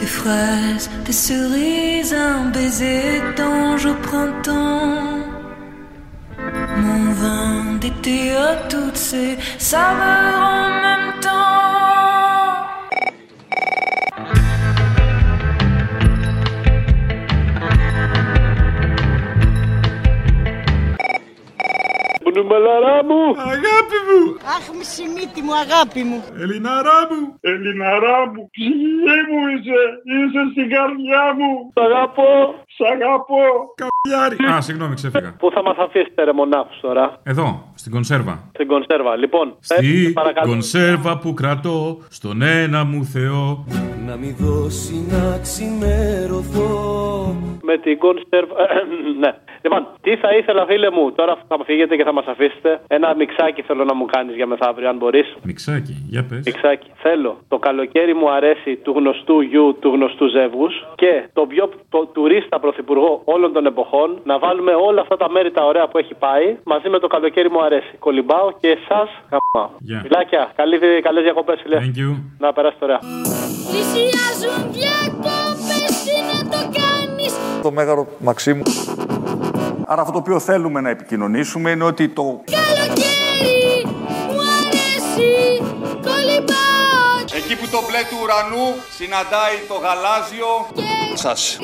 Des fraises, des cerises, un baiser d'ange au printemps. Mon vin d'été à toutes ces saveurs en Μπουνουμπαλαρά μου! Αγάπη μου! Αχ, μισημίτη μου, αγάπη μου. Ελληναρά μου! Ελληναρά μου! Ψυχή μου είσαι! Είσαι στην καρδιά μου! Σ' αγαπώ! Σ' αγαπώ! Καπιάρι! Α, συγγνώμη, ξέφυγα. Πού θα μας αφήσετε ρε μονάχους τώρα; Εδώ, στην κονσέρβα. Στην κονσέρβα. Λοιπόν, πες, Στη παρακαλώ. κονσέρβα που κρατώ στον ένα μου Θεό. Να μη δώσει να ξημερωθώ Με την κονσέρβα. ναι. Λοιπόν, τι θα ήθελα, φίλε μου, τώρα θα φύγετε και θα μας αφήσετε. Ένα μιξάκι θέλω να μου κάνεις για μεθαύριο, αν μπορείς. Μιξάκι, για πες. Μιξάκι. Θέλω. Το καλοκαίρι μου αρέσει του γνωστού γιου του γνωστού ζεύγους και το πιο το, τουρίστα πρωθυπουργό όλων των εποχών να βάλουμε όλα αυτά τα μέρη τα ωραία που έχει πάει μαζί με το καλοκαίρι μου αρέσει. Κολυμπάω και εσά χαμάω. Γεια. Φιλάκια. Καλές διακοπές, φίλε. Thank you. Να περάσετε ωραία. Πλησιάζουν διακόπες, τι να το κάνεις Το μέγαρο Μαξίμου. Άρα αυτό το οποίο θέλουμε να επικοινωνήσουμε είναι ότι το Καλοκαίρι, μου αρέσει, κολυμπάω Εκεί που το μπλε του ουρανού συναντάει το γαλάζιο σας.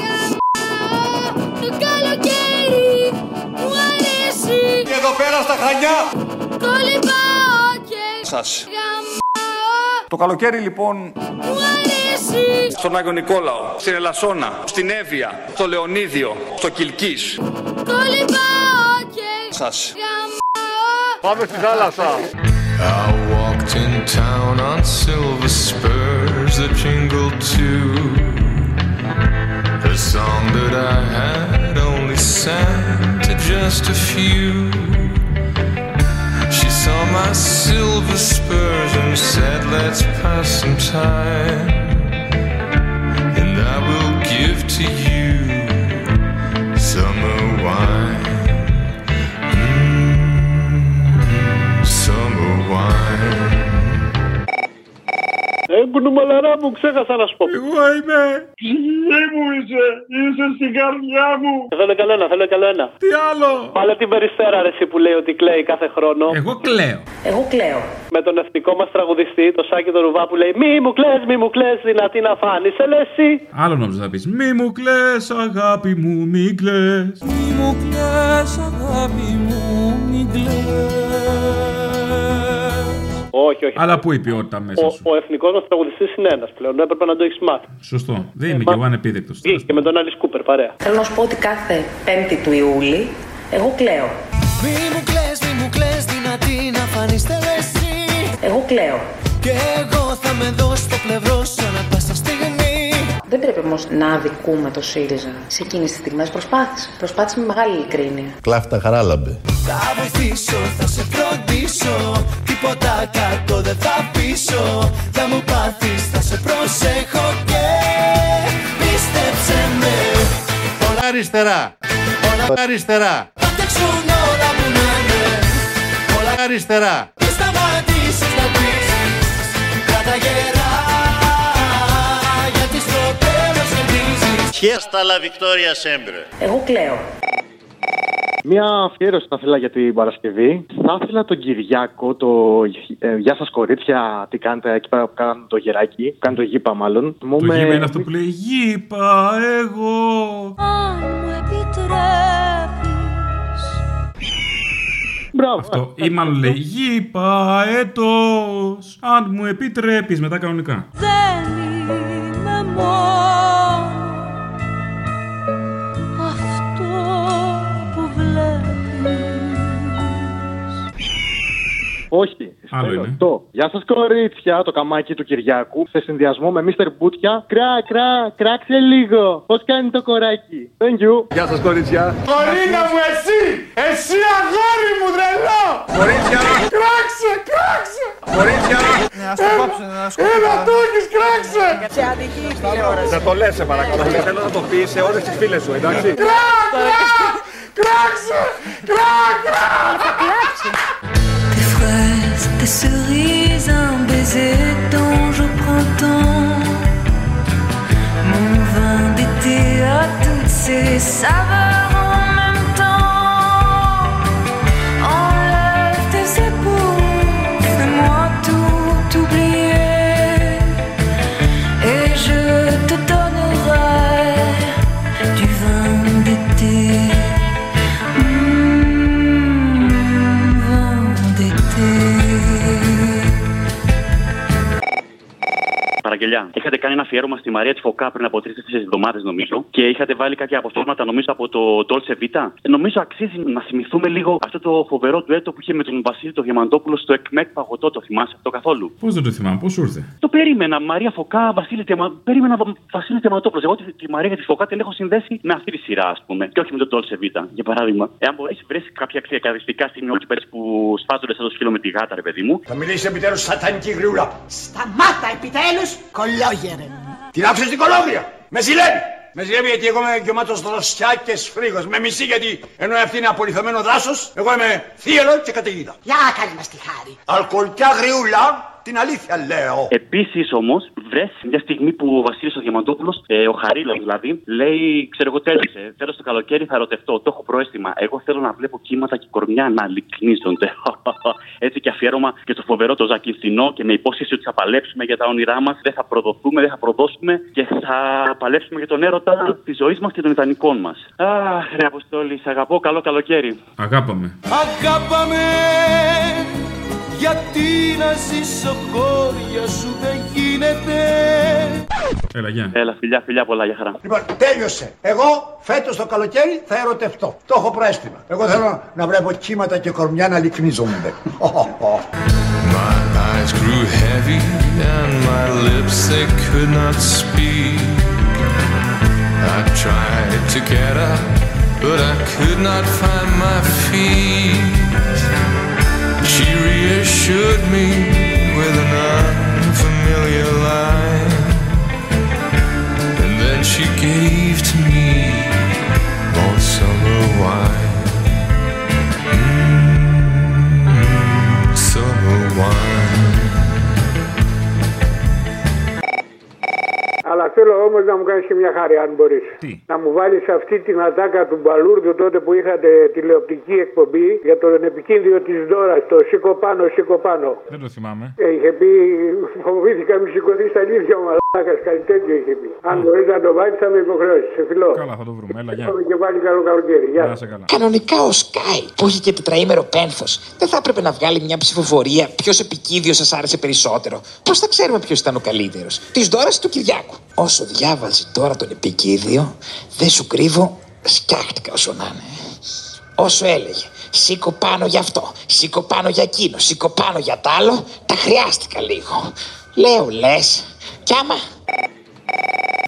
Το καλοκαίρι, μου αρέσει, Και εδώ πέρα στα Χανιά κολυμπάω και σας. γαμάω Το καλοκαίρι λοιπόν Μου αρέσει, στον Άγιο Νικόλαο, στην Ελασσόνα, στην Εύβοια, στο Λεωνίδιο, στο Κιλκής κολυμπάω και σας. γαμάω Πάμε στη θάλασσα. I walked in town on silver spurs that jingled too. Song that I had only sang to just a few. She saw my silver spurs and said, Let's pass some time. And I will give to you Ε, κουνούμαλαρά μου, ξέχασα να σου πω. Εγώ είμαι. Ψυχή μου είσαι, είσαι στην καρδιά μου. Θέλω κι άλλο ένα, θέλω κι άλλο ένα. Τι άλλο; Βάλε την περιστέρα ρε εσύ που λέει ότι κλαίει κάθε χρόνο. Εγώ κλαίω. Εγώ κλαίω. Με τον ευτικό μας τραγουδιστή, το Σάκη τον Ρουβά που λέει Μη μου κλαις, μη μου κλαις, δυνατή να φάνεις. Σε λε εσύ. Άλλο νόμιζα θα πεις. Μη μου κλαις αγάπη μου, μη κλαις. Μη μου κλαις αγάπη μου μην κλαις Όχι, όχι. Αλλά πού η ποιότητα μέσα Ο, σου; ο εθνικός μας τραγουδιστής είναι ένας πλέον. Έπρεπε να το έχεις μάθει. Σωστό. Δεν είμαι κι εγώ ανεπίδεκτος. Βγήκε και με τον Άλλη Κούπερ, παρέα. Θέλω να σου πω ότι κάθε 5η του Ιούλη εγώ κλαίω. Μη μου κλαις, μη μου κλαις δυνατή να φανείς θέλω εσύ Εγώ κλαίω. Και εγώ θα με δω στο πλευρό σου ανά πάσα στιγμή Δεν πρέπει όμως να αδικούμε το ΣΥΡΙΖΑ. Σε εκείνες τις στιγμές προσπάθησε. Προσπάθησε με μεγάλη ειλικρίνεια. Κλάφτα χαράλαμπε. Θα βοηθήσω, θα σε φροντίσω Τίποτα κακό δεν θα πείσω Θα μου πάθεις, θα σε προσέχω και Πίστεψε με Πολλά αριστερά. Πολλά αριστερά. Θα φτιάξουν όλα που να είναι Πολλά αριστερά. Μη σταματήσεις να πεις Κράτα γερά Γιατί στο τέλος κερδίζεις Χέστα la victoria sempre. Εγώ κλαίω. Μία αφιέρωση θα ήθελα για την Παρασκευή. Θα ήθελα τον Κυριάκο, το ε, Γεια σας κορίτσια, τι κάνετε εκεί πέρα που κάνουν το γεράκι, που κάνουν το γήπα μάλλον. Μου Το με- γήπα είναι αυτό που λέει Γήπα εγώ. Αν μου επιτρέπεις Μπράβο. Αυτό. Ή μάλλον λέει Γήπα έτος. Αν μου επιτρέπεις μετά κανονικά. Δεν είμαι μόνος Άλλο Ε, είναι. Το Γεια σας κορίτσια, το καμάκι του Κυριάκου, σε συνδυασμό με Mr. Μπούτια. Κρά, κρά, κράξε λίγο. Πώς κάνει το κοράκι. Thank you. Γεια σας κορίτσια. Κορίνα μου εσύ! Εσύ αγόρι μου τρελό! Κορίτσια. Κράξε, κράξε! Κορίτσια. Έλα το έχεις κράξε! Σε αδική τηλεόραση. Να το λες σε παρακαλώ. Και θέλω να το πεις σε όλες τις φίλες σου, εντάξει. Κράξε! Κρά, κρά! tes cerises, un baiser d'ange au printemps. Mon vin d'été à toutes ses saveurs. Παραγγελιά. Είχατε κάνει ένα αφιέρωμα στη Μαρία τη Φωκά πριν από τρει-τέσσερι εβδομάδες, νομίζω. Και είχατε βάλει κάποια αποσπάσματα, νομίζω, από το Dolce Vita. Ε, νομίζω αξίζει να θυμηθούμε λίγο αυτό το φοβερό τουέτο που είχε με τον Βασίλη το Διαμαντόπουλο στο ΕΚΜΕΚ Παγωτό. Το θυμάσαι αυτό καθόλου; Πώς δεν το θυμάμαι, πώς σου ήρθε; Το περίμενα. Μαρία Φωκά, Βασίλη Διαμα... Περίμενα Βα- Βασίλη Διαμαντόπουλο. Εγώ τη, τη Μαρία τη Φωκά την έχω συνδέσει με αυτή τη σειρά, ας πούμε. Και όχι με το Dolce Vita, για παράδειγμα. Εάν μπορέσει βρει κάποια ξεκαθαριστικά στιγμή όχι πέρσι που σφάζονται σαν το σκύλο με τη γάτα, ρε παιδί μου. Θα μιλήσεις επιτέλους σατανική γριούλα. Σταμάτα επιτέλους, κολόγερε. Την άφησες στην κολόγρια. Με ζηλεύει. Με ζηλεύει γιατί εγώ είμαι γεμάτος δροσιά και σφρίγος. Με μισή γιατί ενώ αυτή είναι απολυθωμένο δάσος, εγώ είμαι θύελο και καταιγίδα. Για κάνε μας τη χάρη. Αλκοολικιά γριούλα, την αλήθεια λέω. Επίσης όμως, βρε μια στιγμή που ο Βασίλης ο Διαμαντόπουλος, ε, ο Χαρίλος δηλαδή, λέει: Ξέρω εγώ τέλειωσε. Θέλω στο καλοκαίρι θα ερωτευτώ. Το έχω προέστημα. Εγώ θέλω να βλέπω κύματα και κορμιά να λυκνίζονται. Έτσι και αφιέρωμα και στο φοβερό το Ζακυνθινό και με υπόσχεση ότι θα παλέψουμε για τα όνειρά μας. Δεν θα προδοθούμε, δεν θα προδώσουμε και θα παλέψουμε για τον έρωτα της ζωής μας και των ιδανικών μας. Αχ, ρε Αποστόλη, σ' αγαπώ. Καλό καλοκαίρι. Αγάπαμε. Αγάπαμε γιατί να ζήσω χώρια σου δεν γίνεται Έλα, γεια. Έλα, φιλιά, φιλιά πολλά για χαρά. Λοιπόν, τέλειωσε. Εγώ φέτος το καλοκαίρι θα ερωτευτώ. Το έχω προέστημα. Εγώ θέλω να βλέπω κύματα και κορμιά να λυκνίζονται. My eyes grew heavy and my lips they could not speak. I tried to get up, but I could not find my feet. She reassured me with an unfamiliar line, and then she gave to me all summer wine. Θέλω όμως να μου κάνεις και μια χάρη, αν μπορείς. Να μου βάλεις αυτή την ατάκα του Μπαλούρδου τότε που είχατε τηλεοπτική εκπομπή για τον επικίνδυνο της Δώρα, το σήκω πάνω, σήκω πάνω. Δεν το θυμάμαι. Ε, είχε πει, φοβήθηκα μη σηκωθείς στα αλήθεια ο Μαλάκα, κάτι τέτοιο είχε πει. Αν μπορεί να το βάλει, θα με υποχρεώσει. Σε φιλό. Καλά, θα το βρούμε. Έλα, γεια. Πάμε και πάλι καλό καλοκαίρι. Γεια. Να είσαι καλά. Κανονικά ο Sky, που έχει και τετραήμερο πένθος, δεν θα έπρεπε να βγάλει μια ψηφοφορία ποιος επικίδιος σας άρεσε περισσότερο. Πώς θα ξέρουμε ποιος ήταν ο καλύτερος, της Δώρα ή του Κυριάκου. Όσο διάβαζε τώρα τον επικίδιο, δεν σου κρύβω, σκιάχτηκα όσο να είναι. Όσο έλεγε, σήκω πάνω για αυτό, σήκω πάνω για εκείνο, σήκω πάνω για τ' άλλο, τα χρειάστηκα λίγο. Λέω λες, κι άμα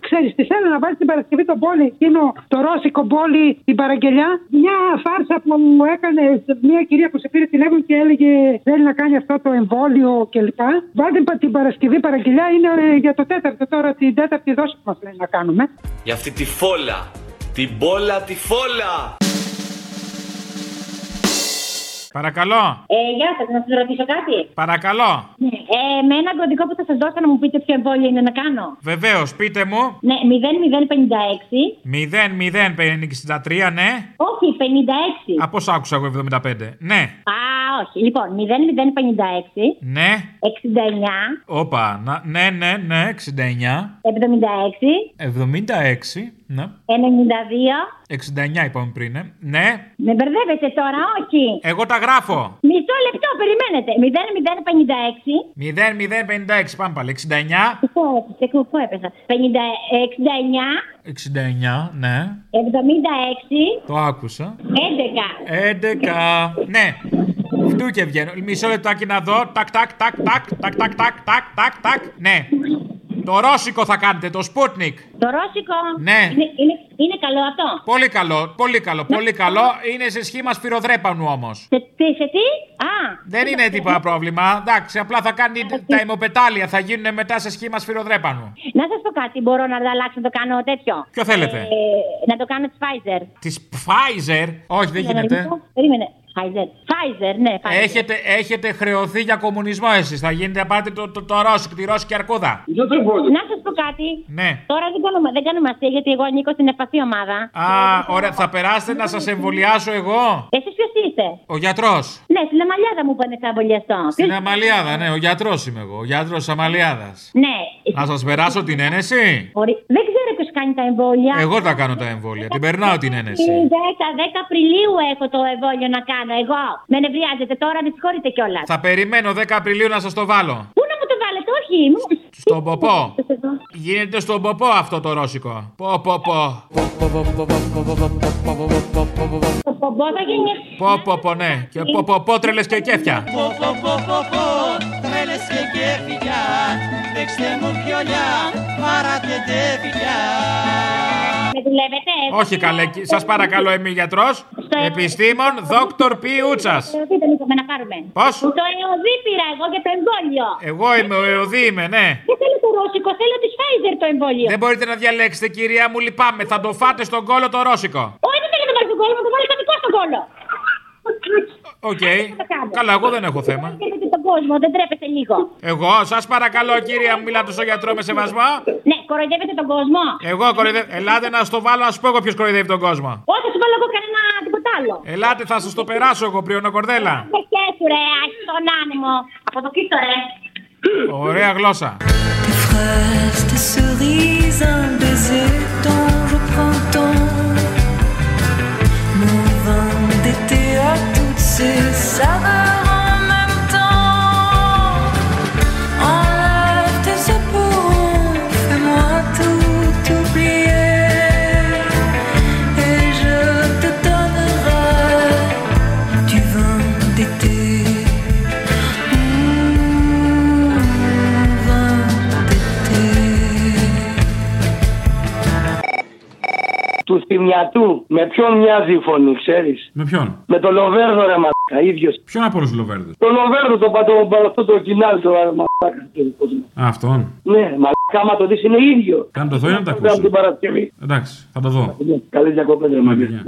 Ξέρεις, τι θέλω να βάλει την Παρασκευή το πόλι, εκείνο το ρώσικο πόλι, την παραγγελιά. Μια φάρσα που μου έκανε μια κυρία που σε πήρε τηλέφωνο και έλεγε θέλει να κάνει αυτό το εμβόλιο κλπ. Βάλτε πα- την Παρασκευή παραγγελιά, είναι ε, για το τέταρτο τώρα, την τέταρτη δόση που μας λέει να κάνουμε. Για αυτή τη φόλα. Την μπόλα τη φόλα. Παρακαλώ. Ε, γεια σας, να σας ρωτήσω κάτι. Παρακαλώ. Ναι. Ε, με ένα κωδικό που θα σας δώσω να μου πείτε ποιο εμβόλιο είναι να κάνω. Βεβαίως, πείτε μου. Ναι, 0056. 0-0-63, ναι. Όχι, 56. Από άκουσα εγώ 75. Ναι. Α, όχι. Λοιπόν, 0056. Ναι. 69. Όπα. να- Ναι, ναι, ναι. 69. 76. 76. Ναι. 92. 69 είπαμε πριν. ε. Ναι. Με μπερδεύετε τώρα, όχι. Εγώ τα γράφω. Μισό λεπτό, περιμένετε. 0056. 0-0-56. Πάμε πάλι. 69. Πού έπεσε, πού- πού έπεσα. 50, 69. 69. Ναι. 76. Το άκουσα. 11. 11. Ναι. Φτού και βγαίνω. Μισό λεπτάκι να δω. Τάκ, τάκ, τάκ, τάκ, τάκ, τάκ, τάκ, τάκ, τάκ, τάκ. Ναι. Το ρώσικο θα κάνετε, το Sputnik. Το ρώσικο; Ναι. Είναι, είναι, είναι καλό αυτό; Πολύ καλό, πολύ καλό, πολύ καλό. Είναι σε σχήμα σφυροδρέπανου όμως. Σε, τι, σε τι; Α. Δεν είναι τίποτα πρόβλημα. Εντάξει, απλά θα κάνει τα ημοπετάλια, θα γίνουν μετά σε σχήμα σφυροδρέπανου. Να σας πω κάτι, μπορώ να αλλάξω να το κάνω τέτοιο; Ποιο θέλετε; Ε, να το κάνω της Pfizer. Της Pfizer; Όχι, δεν Για να γίνεται. ρωτήσω. Περίμενε. Φάιζερ. Φάιζερ, ναι, Φάιζερ. Έχετε, έχετε χρεωθεί για κομμουνισμό εσείς. Θα γίνετε να πάρετε το, το, το Ρώσικο, τη Ρώσικη αρκούδα. Να σας πω κάτι. Ναι. Τώρα δεν κάνουμε, δεν κάνουμε αστεία γιατί εγώ ανήκω στην ευπαθή ομάδα. Α, ωραία. Θα περάσετε να σας εμβολιάσω εγώ; Εσείς ποιος είστε; Ο γιατρός. Ναι, στην Αμαλιάδα μου πάνε θα εμβολιαστώ. Στην Ποιος- Αμαλιάδα, ναι, ο γιατρός είμαι εγώ. Ο γιατρός της Αμαλιάδας. Ναι. Να σας περάσω την ένεση; Μπορεί- Δεν ξέρω ποιο κάνει τα εμβόλια. Εγώ τα κάνω τα εμβόλια. Την περνάω την ένεση. 10, 10 Απριλίου έχω το εμβόλιο να κάνω εγώ. Με νευριάζετε τώρα, με συγχωρείτε κιόλας. Θα περιμένω 10 Απριλίου να σας το βάλω. Πού να μου το βάλετε, όχι. μου- Στον ποπό. Γίνεται στον ποπό αυτό το ρώσικο. Πο, πο, πο. Το πομπό θα γίνει. Πο, πο, πο, ναι. Και πο, πο, πο, τρελες και κέφια. Πω πω πω πω πω Τρέλες και κέφια Δέξτε μου πιολιά Παρατιέτε φιλιά Με δουλεύετε. Όχι καλέ, σας παρακαλώ, είμαι γιατρός. Επιστήμον, δόκτωρ Πιούτσα. Τι δεν είπαμε να πάρουμε. Πώς; Το εωδή πήρα εγώ για το εμβόλιο. Εγώ είμαι ο Εωδή, είμαι, ναι. Δεν θέλω το ρώσικο, θέλω τη Pfizer το εμβόλιο. Δεν μπορείτε να διαλέξετε, κυρία μου, λυπάμαι. Θα το φάτε στον κόλο το ρώσικο. Όχι, δεν θέλω να το βάλει στον κόλλο, μου το βάλει κανονικό στον κόλλο. Οκ. Καλά, εγώ δεν έχω θέμα. Θέλετε τον κόσμο, δεν τρέπεστε λίγο. Εγώ, σας παρακαλώ, κυρία μου, μιλάτε στο γιατρό με σεβασμό. Ναι, κοροϊδεύετε τον κόσμο. Εγώ κοροϊδεύω. Ελάτε να στο βάλω, να σου πω εγώ ποιος κοροϊδεύει τον κόσμο. Όχι, θα σου βάλω εγώ κανένα τίποτα άλλο. Ελάτε, θα σας το περάσω εγώ, πριονο κορδέλα. Δεν σκέφτου ρε, άχι τον άνεμο. Από το κοίτο ρε. Ωραία γλώσσα. to southern Του θυμιατού. Με ποιον μοιάζει η φωνή, ξέρεις; Με ποιον; Με τον Λοβέρδο ρε μαλάκα, ίδιος. Ποιον από όλους του Λοβέρδου. Το Λοβέρδο το πατώ, αυτό το κοινάλι το μαλάκα. Α, αυτόν. Ναι, μαλάκα, άμα το δεις είναι ίδιο. Κάνε το δω ή να τα Από την ακούσω. Παρασκευή. Εντάξει, θα το δω. Καλή διακοπέ, ρε μαλάκα.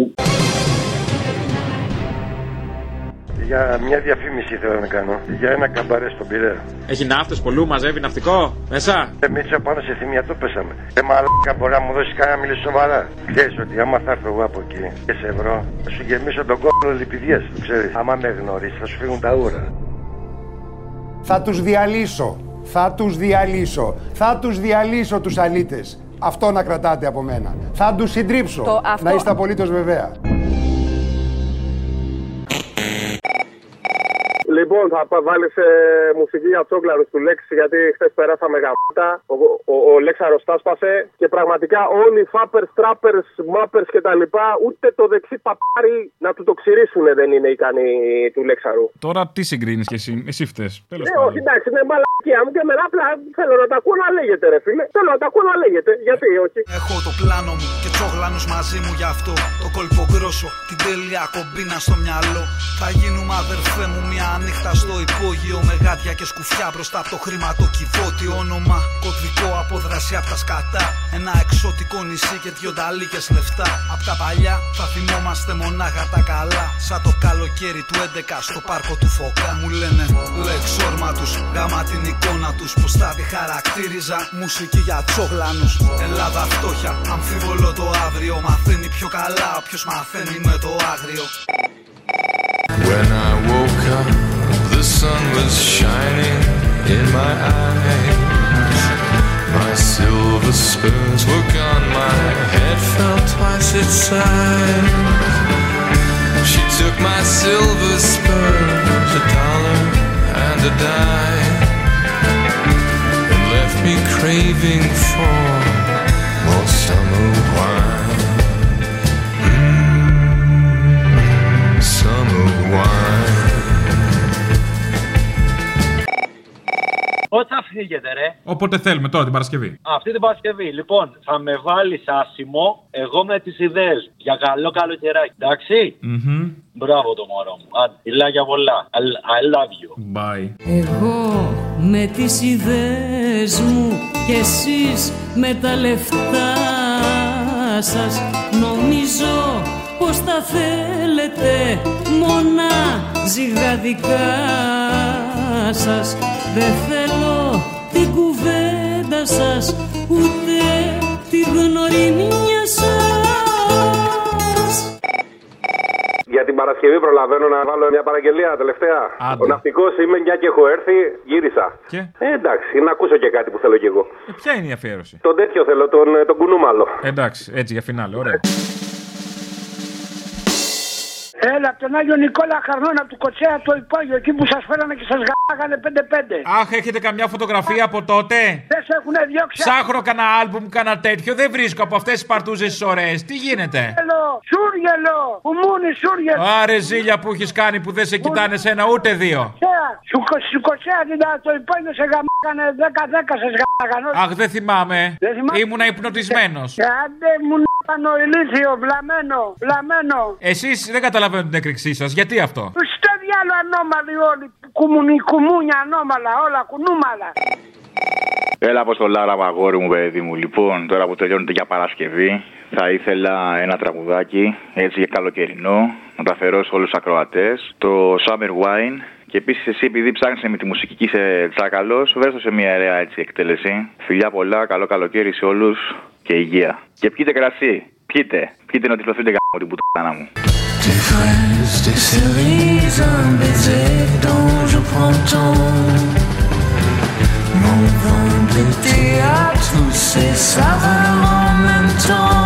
Για μια διαφήμιση θέλω να κάνω. Για ένα καμπαρέ στον Πειραιά. Έχει ναύτες πολλού, μαζεύει ναυτικό μέσα. Εμείς πάνω σε θυμιατό πέσαμε. Ε, μαλάκα μπορεί να μου δώσει κανένα να μιλήσει σοβαρά. Ξέρει ότι άμα θα έρθω εγώ από εκεί και σε ευρώ, θα σου γεμίσω τον κόλλο λιπηδιέ. Το ξέρεις. Άμα με γνωρίσει, θα σου φύγουν τα ούρα. Θα τους διαλύσω. Θα τους διαλύσω. Θα τους διαλύσω τους αλήτες. Αυτό να κρατάτε από μένα. Θα τους συντρίψω. Το αυτό- Να είστε απολύτως βεβαία. Λοιπόν, θα βάλεις μουσική για τσόκλαρους του Λέξη, γιατί χθες περάσαμε γαμάτα. Ο, ο, ο Λέξαρο τα σπάσε και πραγματικά όλοι οι φάπερς, τράπερς, μάπερς κτλ. Ούτε το δεξί παπάρι να του το ξηρίσουν δεν είναι ικανοί του Λέξαρου. Τώρα τι συγκρίνεις και εσύ, εσύ φταίει. Τέλος Ε, όχι, εντάξει, είναι μαλακία μου και εμένα απλά θέλω να τα ακούω να λέγεται, ρε φίλε. Θέλω να τα ακούω να λέγεται. Γιατί όχι. Έχω το πλάνο μου και τσόγλανος μαζί μου γι' αυτό. Το κόλπο γκρόσο, την τέλεια κομπίνα στο μυαλό. Θα γίνουμε αδερφέ μου μια νύχτα στο υπόγειο Με γάτια και σκουφιά μπροστά από το χρηματοκιβώτη Όνομα. Κωδικό απόδραση από τα σκατά. Ένα εξωτικό νησί και δυο ταλίκες λεφτά. Απ' τα παλιά θα θυμόμαστε μονάχα τα καλά. Σαν το καλοκαίρι του 11 στο πάρκο του Φωκά. Μου λένε λεξόρμα τους, γάμα την εικόνα τους Πως θα τη χαρακτήριζα μουσική για τσόγλανους Ελλάδα φτώχεια, αμφίβολο το αύριο Μαθαίνει πιο καλά όποιος μαθαίνει με το άγριο When I woke up, the sun was shining in my eyes. My silver spoons were gone, my head felt twice its size. She took my silver spoons, a dollar and a dime, and left me craving for more summer wine. Πώς θα φύγετε, ρε; Όποτε θέλουμε τώρα την Παρασκευή. Αυτή την Παρασκευή. Λοιπόν, θα με βάλεις άσημο εγώ με τις ιδέες. Για καλό καλοκαιράκι. Εντάξει; Μμμ. Μπράβο το μωρό μου. Άντε, φιλάκια πολλά. I, I love you. Bye. Εγώ με τις ιδέες μου και εσείς με τα λεφτά σας Νομίζω πως τα θέλετε μόνα ζυγαδικά σας Δεν θέλω την κουβέντα σας ούτε τη γνωριμία σας Για την Παρασκευή προλαβαίνω να βάλω μια παραγγελία τελευταία. Άντε. Ο ναυτικός είμαι, μια και έχω έρθει, γύρισα. Και; Ε, εντάξει, να ακούσω και κάτι που θέλω κι εγώ. Ε, ποια είναι η αφιέρωση; Τον τέτοιο θέλω, τον, ε, τον κουνούμαλο. Εντάξει, έτσι για φινάλε, ωραία. Έλα από τον Άγιο Νικόλα Χαρνώνα του Κοτσέα το υπόγειο εκεί που σας φέρανε και σας γάγανε 5-5. Αχ, έχετε καμιά φωτογραφία από τότε; Δεν σε έχουν διώξει. Ψάχνω κανένα άλμπουμ, κανένα τέτοιο. Δεν βρίσκω από αυτές τις παρτούζες τις ωραίες. Τι γίνεται; Σούργελο, σούργελο, που μούνι σούργελο. Άρε ζήλια που έχεις κάνει που δεν σε κοιτάνε σένα ούτε δύο. Κοτσέα, Σου, κο- σου Κοτσέα την το υπόγειο σε γαμάγανε 10-10 σε γαμάγανε. Αχ, δεν θυμάμαι. Δεν θυμάμαι. Ήμουνα υπνοτισμένος. Άντε μου νάνο ηλίθιο, βλαμμένο, βλαμμένο. Εσείς δεν καταλαβαίνετε την έκρηξή σας. Γιατί αυτό; Στο διάλο ανώμαλοι όλοι, κουμουνι, κουμούνια ανώμαλα, όλα κουνούμαλα. Έλα από στο Λάρα, αγόρι μου, παιδί μου. Λοιπόν, τώρα που τελειώνεται για Παρασκευή, θα ήθελα ένα τραγουδάκι, έτσι για καλοκαιρινό, να τα αφαιρώ σε όλους τους ακροατές. Το Summer Wine. Και επίσης, εσύ, επειδή ψάχνεις με τη μουσική και είσαι τσάκαλο, βρέστο σε μια ωραία έτσι εκτέλεση. Φιλιά πολλά, καλό καλοκαίρι σε όλους και υγεία. Και πιείτε κρασί. Πιείτε. Πιείτε να τυφλωθείτε γάμο την πουτάνα μου. Des fraises, des cerises, un baiser dont je prends ton Mon vin d'été à tous ces saveurs en même temps